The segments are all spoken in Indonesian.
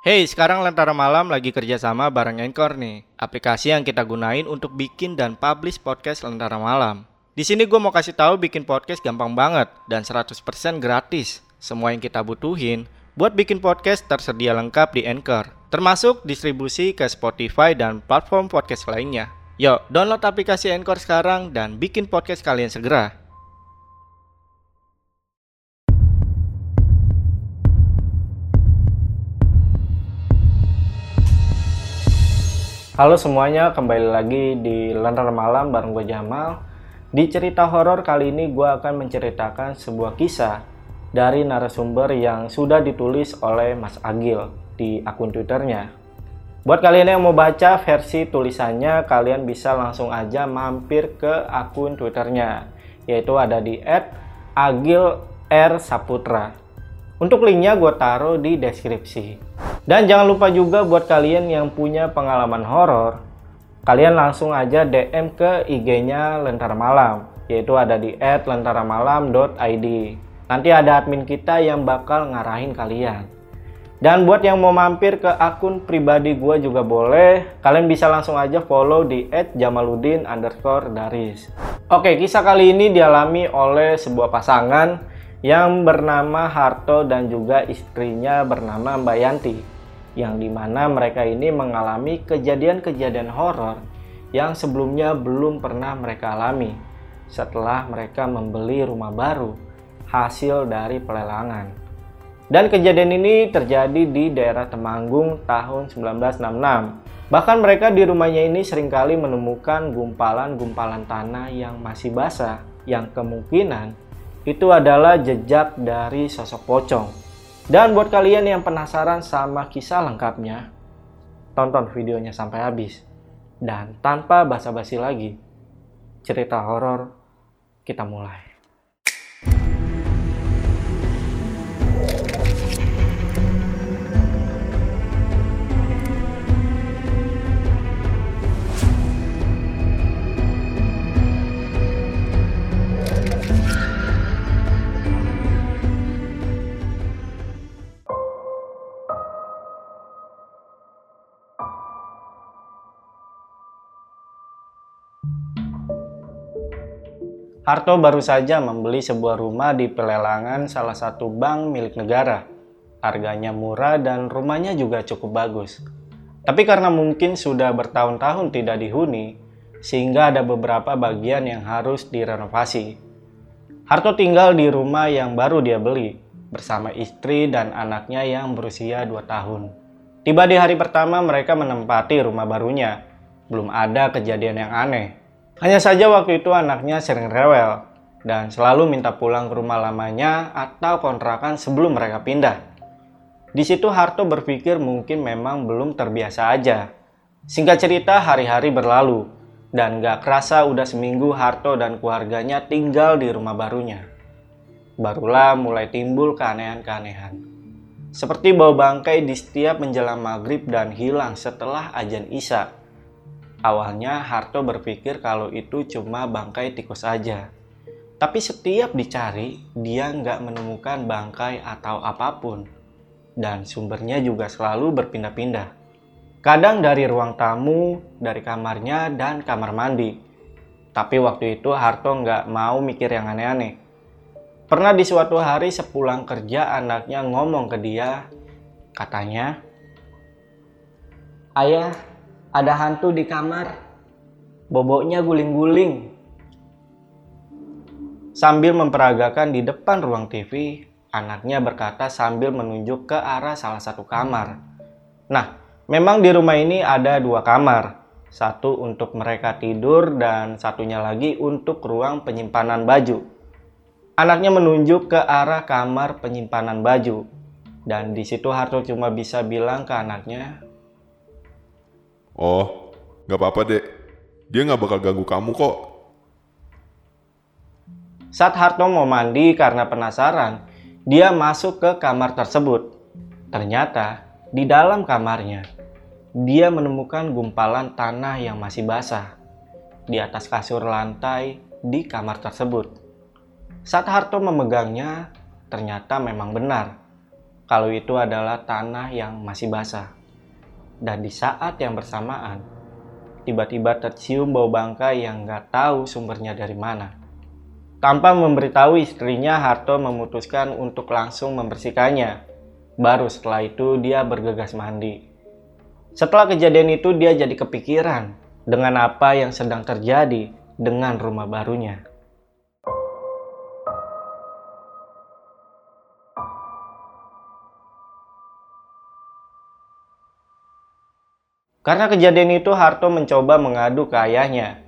Hey, sekarang Lentera Malam lagi kerjasama bareng Anchor nih, aplikasi yang kita gunain untuk bikin dan publish podcast Lentera Malam. Di sini gue mau kasih tahu bikin podcast gampang banget dan 100% gratis. Semua yang kita butuhin buat bikin podcast tersedia lengkap di Anchor, termasuk distribusi ke Spotify dan platform podcast lainnya. Yuk, download aplikasi Anchor sekarang dan bikin podcast kalian segera. Halo semuanya, kembali lagi di Lentera Malam bareng gue Jamal. Di cerita horor kali ini gue akan menceritakan sebuah kisah dari narasumber yang sudah ditulis oleh Mas Agil di akun Twitternya. Buat kalian yang mau baca versi tulisannya, kalian bisa langsung aja mampir ke akun Twitternya, yaitu ada di @agil_r_saputra. Untuk linknya gue taruh di deskripsi. Dan jangan lupa juga buat kalian yang punya pengalaman horor, kalian langsung aja DM ke IG-nya Lentera Malam, yaitu ada di @lentaramalam.id. Nanti ada admin kita yang bakal ngarahin kalian. Dan buat yang mau mampir ke akun pribadi gue juga boleh, kalian bisa langsung aja follow di @jamaludin underscore daris. Oke, kisah kali ini dialami oleh sebuah pasangan yang bernama Harto dan juga istrinya bernama Mbak Yanti yang di mana mereka ini mengalami kejadian-kejadian horor yang sebelumnya belum pernah mereka alami setelah mereka membeli rumah baru hasil dari pelelangan. Dan kejadian ini terjadi di daerah Temanggung tahun 1966. Bahkan mereka di rumahnya ini sering kali menemukan gumpalan-gumpalan tanah yang masih basah yang kemungkinan itu adalah jejak dari sosok pocong. Dan buat kalian yang penasaran sama kisah lengkapnya, tonton videonya sampai habis. Dan tanpa basa-basi lagi, cerita horor kita mulai. Harto baru saja membeli sebuah rumah di pelelangan salah satu bank milik negara. Harganya murah dan rumahnya juga cukup bagus. Tapi karena mungkin sudah bertahun-tahun tidak dihuni, sehingga ada beberapa bagian yang harus direnovasi. Harto tinggal di rumah yang baru dia beli, bersama istri dan anaknya yang berusia 2 tahun. Tiba di hari pertama mereka menempati rumah barunya. Belum ada kejadian yang aneh. Hanya saja waktu itu anaknya sering rewel dan selalu minta pulang ke rumah lamanya atau kontrakan sebelum mereka pindah. Di situ Harto berpikir mungkin memang belum terbiasa aja. Singkat cerita hari-hari berlalu dan gak kerasa udah seminggu Harto dan keluarganya tinggal di rumah barunya. Barulah mulai timbul keanehan-keanehan. Seperti bau bangkai di setiap menjelang maghrib dan hilang setelah ajan isya Awalnya Harto berpikir kalau itu cuma bangkai tikus aja. Tapi setiap dicari, dia nggak menemukan bangkai atau apa pun. Dan sumbernya juga selalu berpindah-pindah. Kadang dari ruang tamu, dari kamarnya, dan kamar mandi. Tapi waktu itu Harto nggak mau mikir yang aneh-aneh. Pernah di suatu hari sepulang kerja anaknya ngomong ke dia, katanya, Ayah, ada hantu di kamar. Boboknya guling-guling. Sambil memperagakan di depan ruang TV, anaknya berkata sambil menunjuk ke arah salah satu kamar. Nah, memang di rumah ini ada dua kamar. Satu untuk mereka tidur dan satunya lagi untuk ruang penyimpanan baju. Anaknya menunjuk ke arah kamar penyimpanan baju. Dan di situ Harto cuma bisa bilang ke anaknya, Oh, gak apa-apa dek. Dia gak bakal ganggu kamu kok. Saat Harto mau mandi karena penasaran, dia masuk ke kamar tersebut. Ternyata di dalam kamarnya, dia menemukan gumpalan tanah yang masih basah di atas kasur lantai di kamar tersebut. Saat Harto memegangnya, ternyata memang benar. kalau itu adalah tanah yang masih basah. Dan di saat yang bersamaan, tiba-tiba tercium bau bangka yang nggak tahu sumbernya dari mana. Tanpa memberitahu istrinya, Harto memutuskan untuk langsung membersihkannya. Baru setelah itu dia bergegas mandi. Setelah kejadian itu dia jadi kepikiran dengan apa yang sedang terjadi dengan rumah barunya. Karena kejadian itu Harto mencoba mengadu ke ayahnya.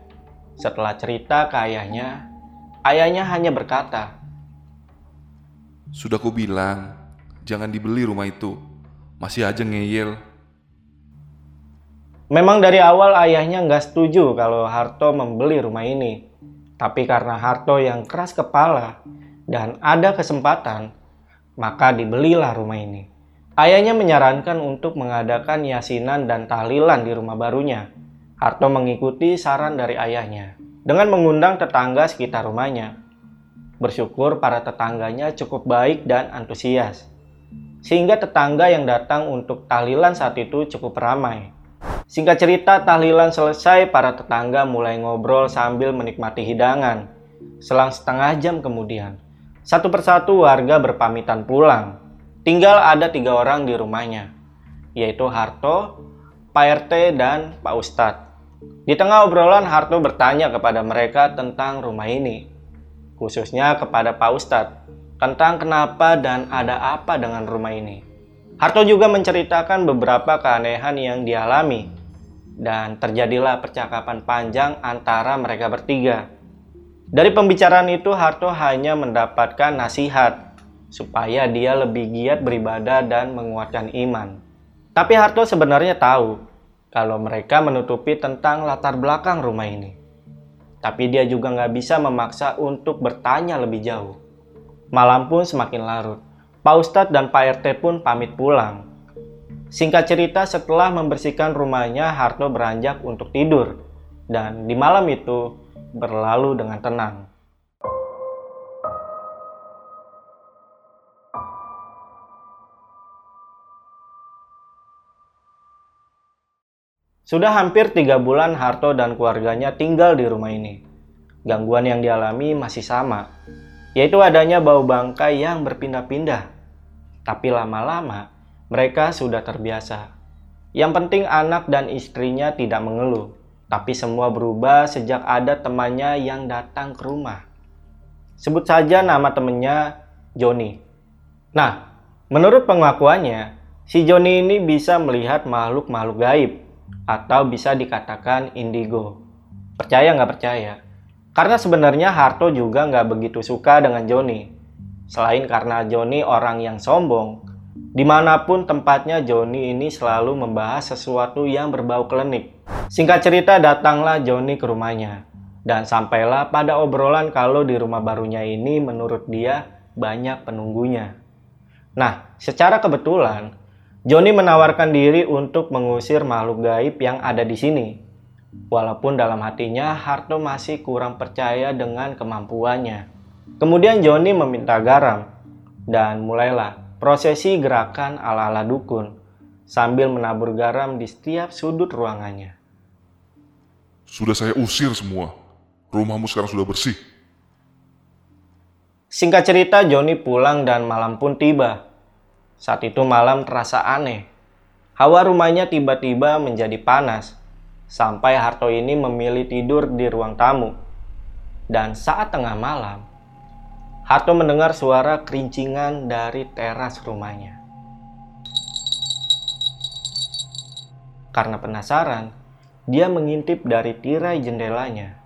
Setelah cerita ke ayahnya, ayahnya hanya berkata, Sudah ku bilang, jangan dibeli rumah itu. Masih aja ngeyel. Memang dari awal ayahnya nggak setuju kalau Harto membeli rumah ini. Tapi karena Harto yang keras kepala dan ada kesempatan, maka dibelilah rumah ini. Ayahnya menyarankan untuk mengadakan yasinan dan tahlilan di rumah barunya. Harto mengikuti saran dari ayahnya dengan mengundang tetangga sekitar rumahnya. Bersyukur para tetangganya cukup baik dan antusias. Sehingga tetangga yang datang untuk tahlilan saat itu cukup ramai. Singkat cerita, tahlilan selesai, para tetangga mulai ngobrol sambil menikmati hidangan. Selang setengah jam kemudian, satu persatu warga berpamitan pulang Tinggal ada tiga orang di rumahnya, yaitu Harto, Pak RT, dan Pak Ustadz. Di tengah obrolan, Harto bertanya kepada mereka tentang rumah ini, khususnya kepada Pak Ustadz, tentang kenapa dan ada apa dengan rumah ini. Harto juga menceritakan beberapa keanehan yang dialami, dan terjadilah percakapan panjang antara mereka bertiga. Dari pembicaraan itu, Harto hanya mendapatkan nasihat supaya dia lebih giat beribadah dan menguatkan iman. Tapi Harto sebenarnya tahu kalau mereka menutupi tentang latar belakang rumah ini. Tapi dia juga nggak bisa memaksa untuk bertanya lebih jauh. Malam pun semakin larut. Pak Ustadz dan Pak RT pun pamit pulang. Singkat cerita setelah membersihkan rumahnya, Harto beranjak untuk tidur. Dan di malam itu berlalu dengan tenang. Sudah hampir tiga bulan Harto dan keluarganya tinggal di rumah ini. Gangguan yang dialami masih sama, yaitu adanya bau bangkai yang berpindah-pindah. Tapi lama-lama mereka sudah terbiasa. Yang penting anak dan istrinya tidak mengeluh, tapi semua berubah sejak ada temannya yang datang ke rumah. Sebut saja nama temannya Joni. Nah, menurut pengakuannya, si Joni ini bisa melihat makhluk-makhluk gaib atau bisa dikatakan indigo. Percaya nggak percaya? Karena sebenarnya Harto juga nggak begitu suka dengan Joni. Selain karena Joni orang yang sombong, di mana pun tempatnya Joni ini selalu membahas sesuatu yang berbau klinik. Singkat cerita datanglah Joni ke rumahnya. Dan sampailah pada obrolan kalau di rumah barunya ini menurut dia banyak penunggunya. Nah, secara kebetulan Joni menawarkan diri untuk mengusir makhluk gaib yang ada di sini. Walaupun dalam hatinya Harto masih kurang percaya dengan kemampuannya. Kemudian Joni meminta garam dan mulailah prosesi gerakan ala-ala dukun sambil menabur garam di setiap sudut ruangannya. Sudah saya usir semua. Rumahmu sekarang sudah bersih. Singkat cerita, Joni pulang dan malam pun tiba. Saat itu malam terasa aneh. Hawa rumahnya tiba-tiba menjadi panas, sampai Harto ini memilih tidur di ruang tamu. Dan saat tengah malam, Harto mendengar suara kerincingan dari teras rumahnya. Karena penasaran, dia mengintip dari tirai jendelanya.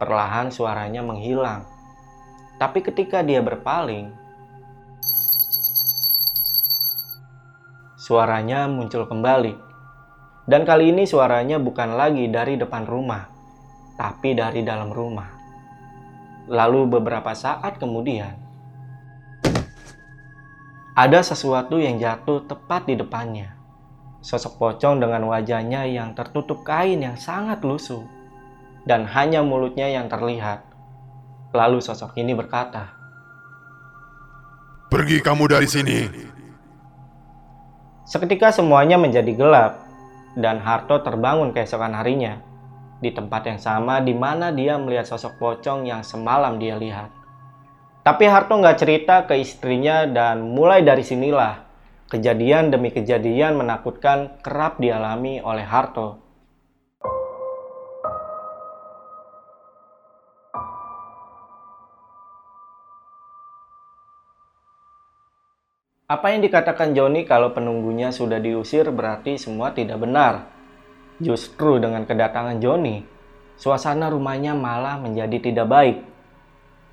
Perlahan suaranya menghilang. Tapi ketika dia berpaling, suaranya muncul kembali. Dan kali ini suaranya bukan lagi dari depan rumah, tapi dari dalam rumah. Lalu beberapa saat kemudian, ada sesuatu yang jatuh tepat di depannya. Sosok pocong dengan wajahnya yang tertutup kain yang sangat lusuh, dan hanya mulutnya yang terlihat. Lalu sosok ini berkata, Pergi kamu dari sini. Seketika semuanya menjadi gelap dan Harto terbangun keesokan harinya di tempat yang sama di mana dia melihat sosok pocong yang semalam dia lihat. Tapi Harto nggak cerita ke istrinya dan mulai dari sinilah kejadian demi kejadian menakutkan kerap dialami oleh Harto. Apa yang dikatakan Joni kalau penunggunya sudah diusir berarti semua tidak benar. Justru dengan kedatangan Joni, suasana rumahnya malah menjadi tidak baik.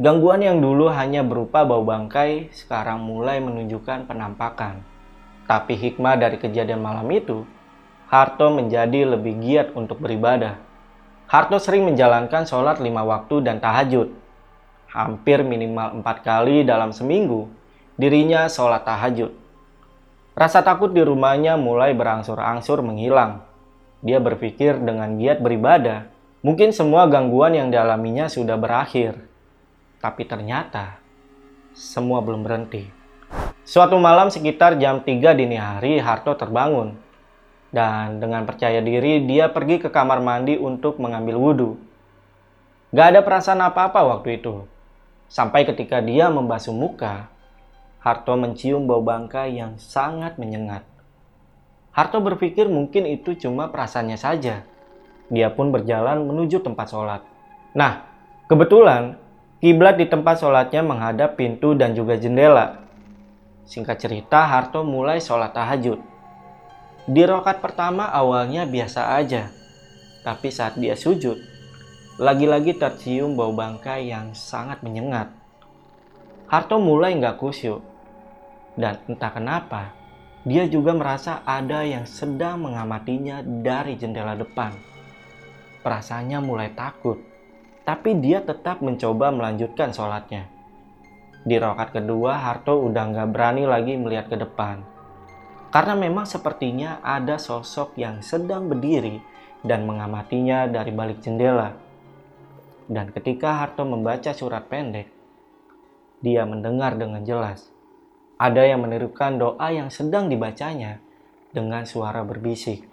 Gangguan yang dulu hanya berupa bau bangkai sekarang mulai menunjukkan penampakan. Tapi hikmah dari kejadian malam itu, Harto menjadi lebih giat untuk beribadah. Harto sering menjalankan sholat lima waktu dan tahajud. Hampir minimal empat kali dalam seminggu dirinya sholat tahajud. Rasa takut di rumahnya mulai berangsur-angsur menghilang. Dia berpikir dengan giat beribadah, mungkin semua gangguan yang dialaminya sudah berakhir. Tapi ternyata, semua belum berhenti. Suatu malam sekitar jam 3 dini hari, Harto terbangun. Dan dengan percaya diri, dia pergi ke kamar mandi untuk mengambil wudhu. Gak ada perasaan apa-apa waktu itu. Sampai ketika dia membasuh muka, Harto mencium bau bangkai yang sangat menyengat. Harto berpikir mungkin itu cuma perasaannya saja. Dia pun berjalan menuju tempat sholat. Nah, kebetulan kiblat di tempat sholatnya menghadap pintu dan juga jendela. Singkat cerita, Harto mulai sholat tahajud. Di rokat pertama awalnya biasa aja, tapi saat dia sujud, lagi-lagi tercium bau bangkai yang sangat menyengat. Harto mulai nggak kusyuk dan entah kenapa, dia juga merasa ada yang sedang mengamatinya dari jendela depan. Perasaannya mulai takut, tapi dia tetap mencoba melanjutkan sholatnya. Di rokat kedua, Harto udah nggak berani lagi melihat ke depan. Karena memang sepertinya ada sosok yang sedang berdiri dan mengamatinya dari balik jendela. Dan ketika Harto membaca surat pendek, dia mendengar dengan jelas ada yang menirukan doa yang sedang dibacanya dengan suara berbisik.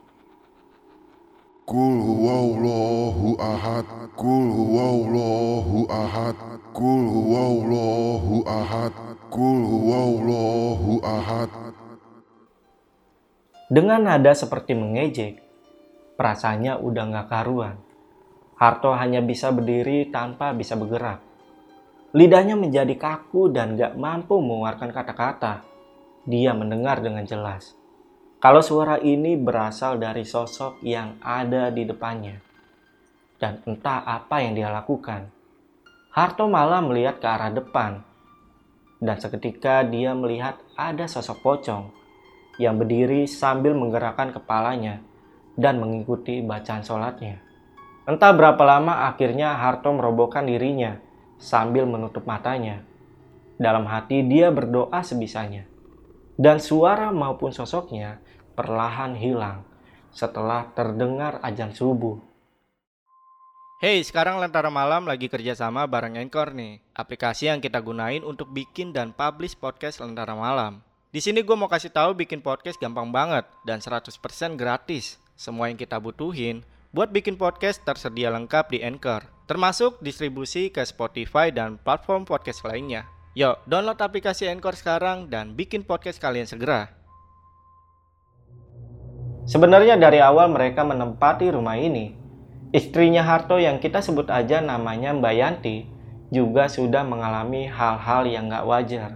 Kul huwallahu ahad, kul huwallahu ahad, kul huwallahu ahad, kul huwallahu ahad. Dengan nada seperti mengejek, perasaannya udah gak karuan. Harto hanya bisa berdiri tanpa bisa bergerak. Lidahnya menjadi kaku dan gak mampu mengeluarkan kata-kata. Dia mendengar dengan jelas. Kalau suara ini berasal dari sosok yang ada di depannya. Dan entah apa yang dia lakukan. Harto malah melihat ke arah depan. Dan seketika dia melihat ada sosok pocong yang berdiri sambil menggerakkan kepalanya dan mengikuti bacaan sholatnya. Entah berapa lama akhirnya Harto merobohkan dirinya sambil menutup matanya. Dalam hati dia berdoa sebisanya. Dan suara maupun sosoknya perlahan hilang setelah terdengar ajan subuh. Hey, sekarang Lentera Malam lagi kerjasama bareng Anchor nih, aplikasi yang kita gunain untuk bikin dan publish podcast Lentera Malam. Di sini gue mau kasih tahu bikin podcast gampang banget dan 100% gratis. Semua yang kita butuhin buat bikin podcast tersedia lengkap di Anchor termasuk distribusi ke Spotify dan platform podcast lainnya. Yuk, download aplikasi Anchor sekarang dan bikin podcast kalian segera. Sebenarnya dari awal mereka menempati rumah ini. Istrinya Harto yang kita sebut aja namanya Mbak Yanti juga sudah mengalami hal-hal yang gak wajar.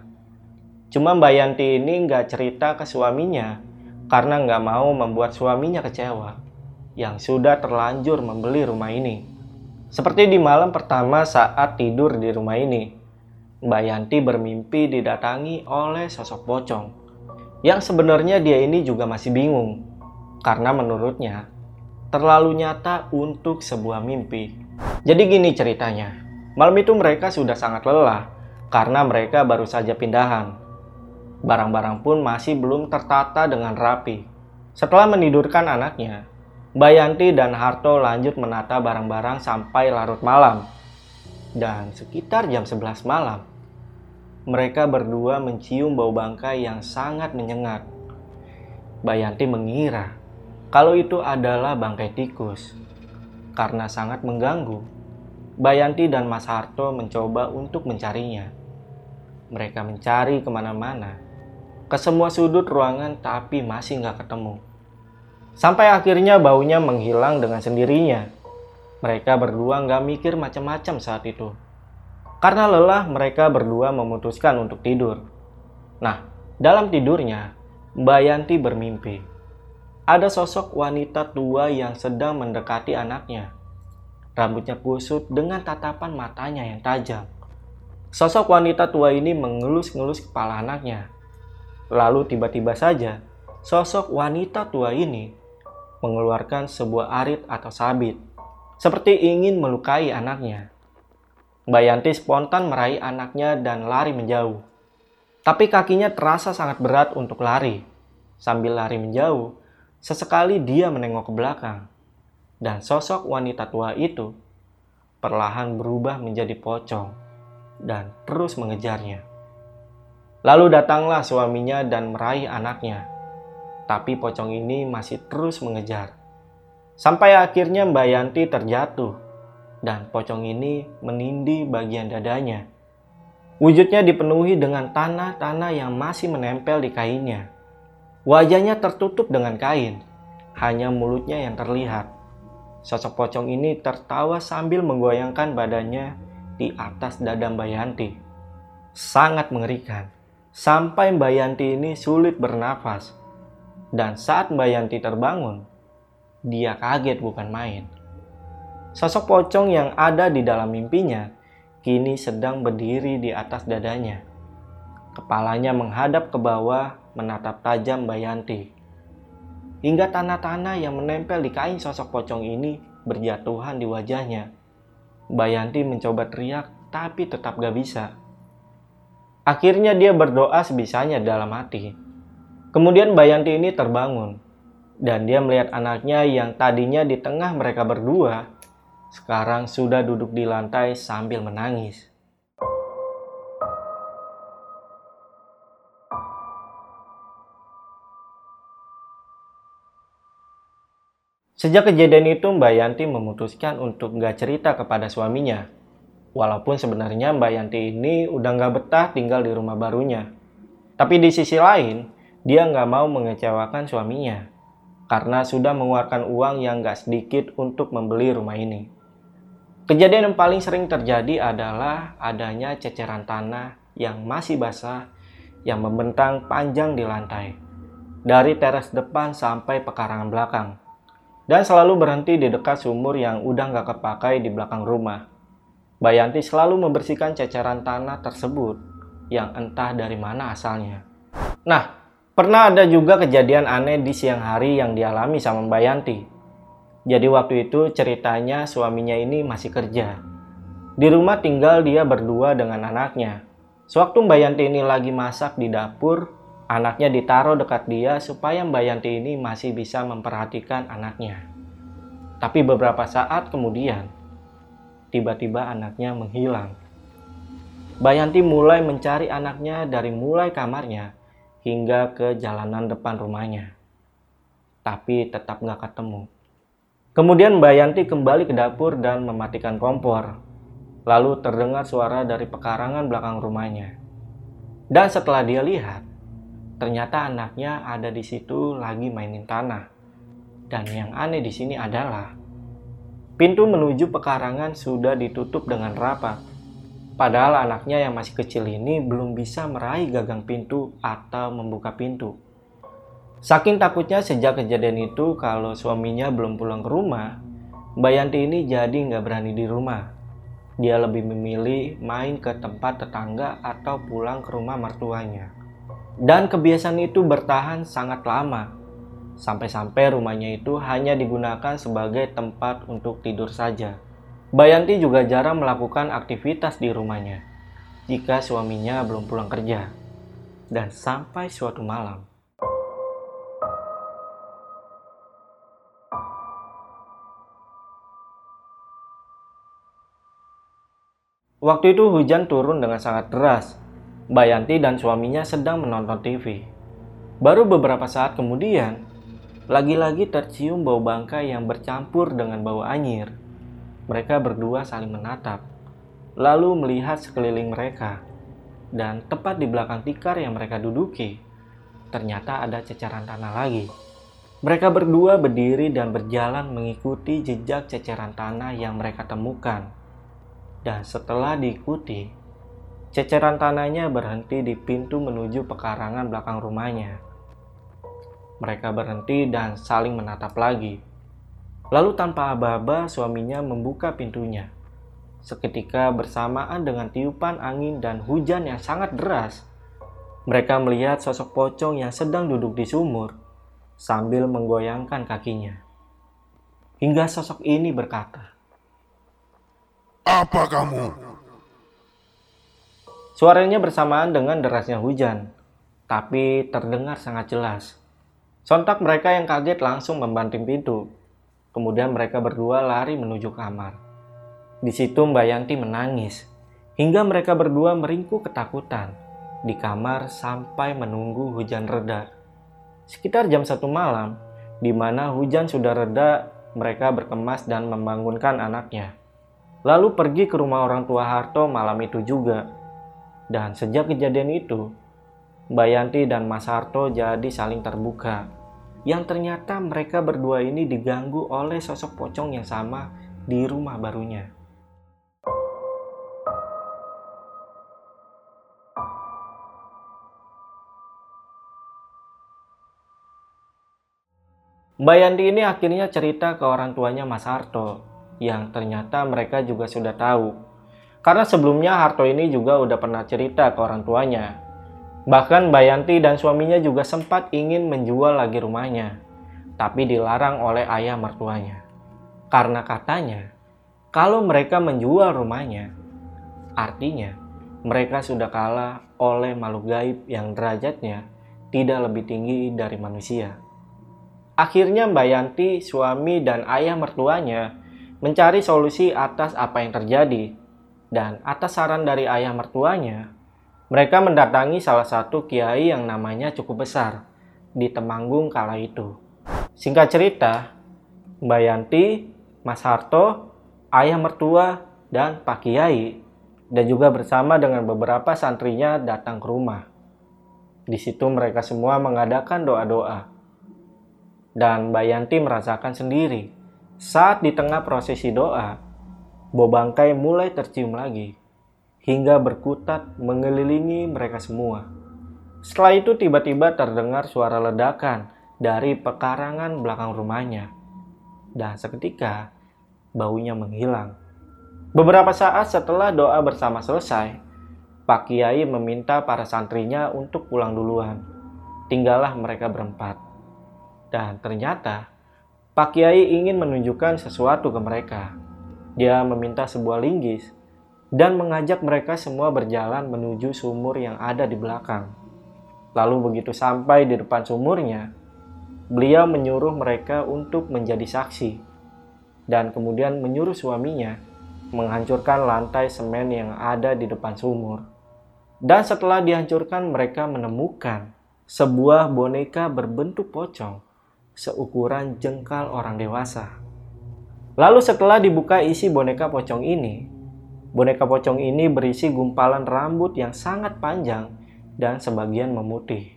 Cuma Mbak Yanti ini gak cerita ke suaminya karena gak mau membuat suaminya kecewa yang sudah terlanjur membeli rumah ini. Seperti di malam pertama saat tidur di rumah ini, Mbak Yanti bermimpi didatangi oleh sosok pocong. Yang sebenarnya dia ini juga masih bingung, karena menurutnya terlalu nyata untuk sebuah mimpi. Jadi gini ceritanya, malam itu mereka sudah sangat lelah karena mereka baru saja pindahan. Barang-barang pun masih belum tertata dengan rapi. Setelah menidurkan anaknya, Bayanti dan Harto lanjut menata barang-barang sampai larut malam. Dan sekitar jam 11 malam, mereka berdua mencium bau bangkai yang sangat menyengat. Mbak Yanti mengira kalau itu adalah bangkai tikus. Karena sangat mengganggu, Mbak Yanti dan Mas Harto mencoba untuk mencarinya. Mereka mencari ke mana-mana, ke semua sudut ruangan tapi masih nggak ketemu. Sampai akhirnya baunya menghilang dengan sendirinya. Mereka berdua nggak mikir macam-macam saat itu. Karena lelah, mereka berdua memutuskan untuk tidur. Nah, dalam tidurnya, Mbak Yanti bermimpi. Ada sosok wanita tua yang sedang mendekati anaknya. Rambutnya kusut dengan tatapan matanya yang tajam. Sosok wanita tua ini mengelus-ngelus kepala anaknya. Lalu tiba-tiba saja, sosok wanita tua ini mengeluarkan sebuah arit atau sabit, seperti ingin melukai anaknya. Mbak Yanti spontan meraih anaknya dan lari menjauh. Tapi kakinya terasa sangat berat untuk lari. Sambil lari menjauh, sesekali dia menengok ke belakang. Dan sosok wanita tua itu perlahan berubah menjadi pocong dan terus mengejarnya. Lalu datanglah suaminya dan meraih anaknya tapi pocong ini masih terus mengejar. Sampai akhirnya Mbak Yanti terjatuh dan pocong ini menindih bagian dadanya. Wujudnya dipenuhi dengan tanah-tanah yang masih menempel di kainnya. Wajahnya tertutup dengan kain, hanya mulutnya yang terlihat. Sosok pocong ini tertawa sambil menggoyangkan badannya di atas dada Mbak Yanti. Sangat mengerikan, sampai Mbak Yanti ini sulit bernafas dan saat Mbak Yanti terbangun, dia kaget bukan main. Sosok pocong yang ada di dalam mimpinya kini sedang berdiri di atas dadanya. Kepalanya menghadap ke bawah menatap tajam Mbak Yanti. Hingga tanah-tanah yang menempel di kain sosok pocong ini berjatuhan di wajahnya. Mbak Yanti mencoba teriak tapi tetap gak bisa. Akhirnya dia berdoa sebisanya dalam hati. Kemudian Bayanti ini terbangun dan dia melihat anaknya yang tadinya di tengah mereka berdua sekarang sudah duduk di lantai sambil menangis. Sejak kejadian itu Mbak Yanti memutuskan untuk gak cerita kepada suaminya. Walaupun sebenarnya Mbak Yanti ini udah gak betah tinggal di rumah barunya. Tapi di sisi lain, dia nggak mau mengecewakan suaminya karena sudah mengeluarkan uang yang nggak sedikit untuk membeli rumah ini. Kejadian yang paling sering terjadi adalah adanya ceceran tanah yang masih basah yang membentang panjang di lantai, dari teras depan sampai pekarangan belakang, dan selalu berhenti di dekat sumur yang udah nggak kepakai di belakang rumah. Bayanti selalu membersihkan ceceran tanah tersebut yang entah dari mana asalnya. Nah, Pernah ada juga kejadian aneh di siang hari yang dialami sama Mbak Yanti. Jadi waktu itu ceritanya suaminya ini masih kerja. Di rumah tinggal dia berdua dengan anaknya. Sewaktu Mbak Yanti ini lagi masak di dapur, anaknya ditaruh dekat dia supaya Mbak Yanti ini masih bisa memperhatikan anaknya. Tapi beberapa saat kemudian, tiba-tiba anaknya menghilang. Mbak Yanti mulai mencari anaknya dari mulai kamarnya hingga ke jalanan depan rumahnya. Tapi tetap nggak ketemu. Kemudian Mbak Yanti kembali ke dapur dan mematikan kompor. Lalu terdengar suara dari pekarangan belakang rumahnya. Dan setelah dia lihat, ternyata anaknya ada di situ lagi mainin tanah. Dan yang aneh di sini adalah pintu menuju pekarangan sudah ditutup dengan rapat Padahal anaknya yang masih kecil ini belum bisa meraih gagang pintu atau membuka pintu. Saking takutnya sejak kejadian itu kalau suaminya belum pulang ke rumah, Mbak Yanti ini jadi nggak berani di rumah. Dia lebih memilih main ke tempat tetangga atau pulang ke rumah mertuanya. Dan kebiasaan itu bertahan sangat lama, sampai-sampai rumahnya itu hanya digunakan sebagai tempat untuk tidur saja. Bayanti juga jarang melakukan aktivitas di rumahnya jika suaminya belum pulang kerja. Dan sampai suatu malam, Waktu itu hujan turun dengan sangat deras. Bayanti dan suaminya sedang menonton TV. Baru beberapa saat kemudian, lagi-lagi tercium bau bangkai yang bercampur dengan bau anyir. Mereka berdua saling menatap, lalu melihat sekeliling mereka. Dan tepat di belakang tikar yang mereka duduki, ternyata ada ceceran tanah lagi. Mereka berdua berdiri dan berjalan mengikuti jejak ceceran tanah yang mereka temukan. Dan setelah diikuti, ceceran tanahnya berhenti di pintu menuju pekarangan belakang rumahnya. Mereka berhenti dan saling menatap lagi. Lalu tanpa aba-aba suaminya membuka pintunya. Seketika bersamaan dengan tiupan angin dan hujan yang sangat deras, mereka melihat sosok pocong yang sedang duduk di sumur sambil menggoyangkan kakinya. Hingga sosok ini berkata, Apa kamu? Suaranya bersamaan dengan derasnya hujan, tapi terdengar sangat jelas. Sontak mereka yang kaget langsung membanting pintu. Kemudian mereka berdua lari menuju kamar. Di situ Mbak Yanti menangis, hingga mereka berdua meringkuk ketakutan di kamar sampai menunggu hujan reda. Sekitar jam satu malam, di mana hujan sudah reda, mereka berkemas dan membangunkan anaknya. Lalu pergi ke rumah orang tua Harto malam itu juga. Dan sejak kejadian itu, Mbak Yanti dan Mas Harto jadi saling terbuka. Yang ternyata mereka berdua ini diganggu oleh sosok pocong yang sama di rumah barunya. Mbak Yanti ini akhirnya cerita ke orang tuanya Mas Harto, yang ternyata mereka juga sudah tahu. Karena sebelumnya Harto ini juga udah pernah cerita ke orang tuanya Bahkan Bayanti dan suaminya juga sempat ingin menjual lagi rumahnya, tapi dilarang oleh ayah mertuanya. Karena katanya, kalau mereka menjual rumahnya, artinya mereka sudah kalah oleh makhluk gaib yang derajatnya tidak lebih tinggi dari manusia. Akhirnya Mbak Yanti, suami dan ayah mertuanya mencari solusi atas apa yang terjadi. Dan atas saran dari ayah mertuanya, mereka mendatangi salah satu kiai yang namanya cukup besar di Temanggung kala itu. Singkat cerita, Mbak Yanti, Mas Harto, ayah mertua, dan Pak Kiai, dan juga bersama dengan beberapa santrinya datang ke rumah. Di situ mereka semua mengadakan doa-doa. Dan Mbak Yanti merasakan sendiri, saat di tengah prosesi doa, bobangkai mulai tercium lagi hingga berkutat mengelilingi mereka semua. Setelah itu tiba-tiba terdengar suara ledakan dari pekarangan belakang rumahnya. Dan seketika baunya menghilang. Beberapa saat setelah doa bersama selesai, Pak Kiai meminta para santrinya untuk pulang duluan. Tinggallah mereka berempat. Dan ternyata Pak Kiai ingin menunjukkan sesuatu ke mereka. Dia meminta sebuah linggis dan mengajak mereka semua berjalan menuju sumur yang ada di belakang. Lalu begitu sampai di depan sumurnya, beliau menyuruh mereka untuk menjadi saksi dan kemudian menyuruh suaminya menghancurkan lantai semen yang ada di depan sumur. Dan setelah dihancurkan mereka menemukan sebuah boneka berbentuk pocong seukuran jengkal orang dewasa. Lalu setelah dibuka isi boneka pocong ini, Boneka pocong ini berisi gumpalan rambut yang sangat panjang dan sebagian memutih.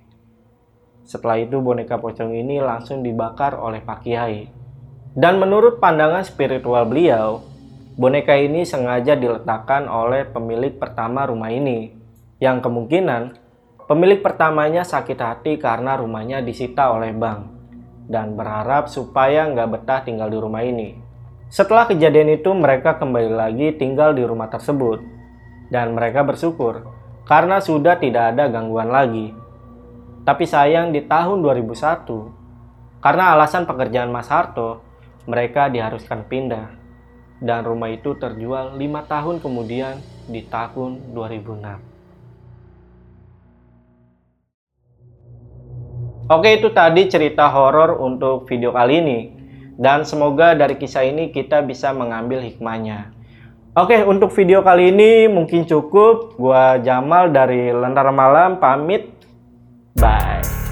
Setelah itu boneka pocong ini langsung dibakar oleh Pak Kiai. Dan menurut pandangan spiritual beliau, boneka ini sengaja diletakkan oleh pemilik pertama rumah ini. Yang kemungkinan pemilik pertamanya sakit hati karena rumahnya disita oleh bank dan berharap supaya nggak betah tinggal di rumah ini. Setelah kejadian itu, mereka kembali lagi tinggal di rumah tersebut, dan mereka bersyukur karena sudah tidak ada gangguan lagi. Tapi sayang, di tahun 2001, karena alasan pekerjaan Mas Harto, mereka diharuskan pindah, dan rumah itu terjual lima tahun kemudian di tahun 2006. Oke, itu tadi cerita horor untuk video kali ini. Dan semoga dari kisah ini kita bisa mengambil hikmahnya. Oke, untuk video kali ini mungkin cukup. Gua Jamal dari Lentera Malam pamit. Bye.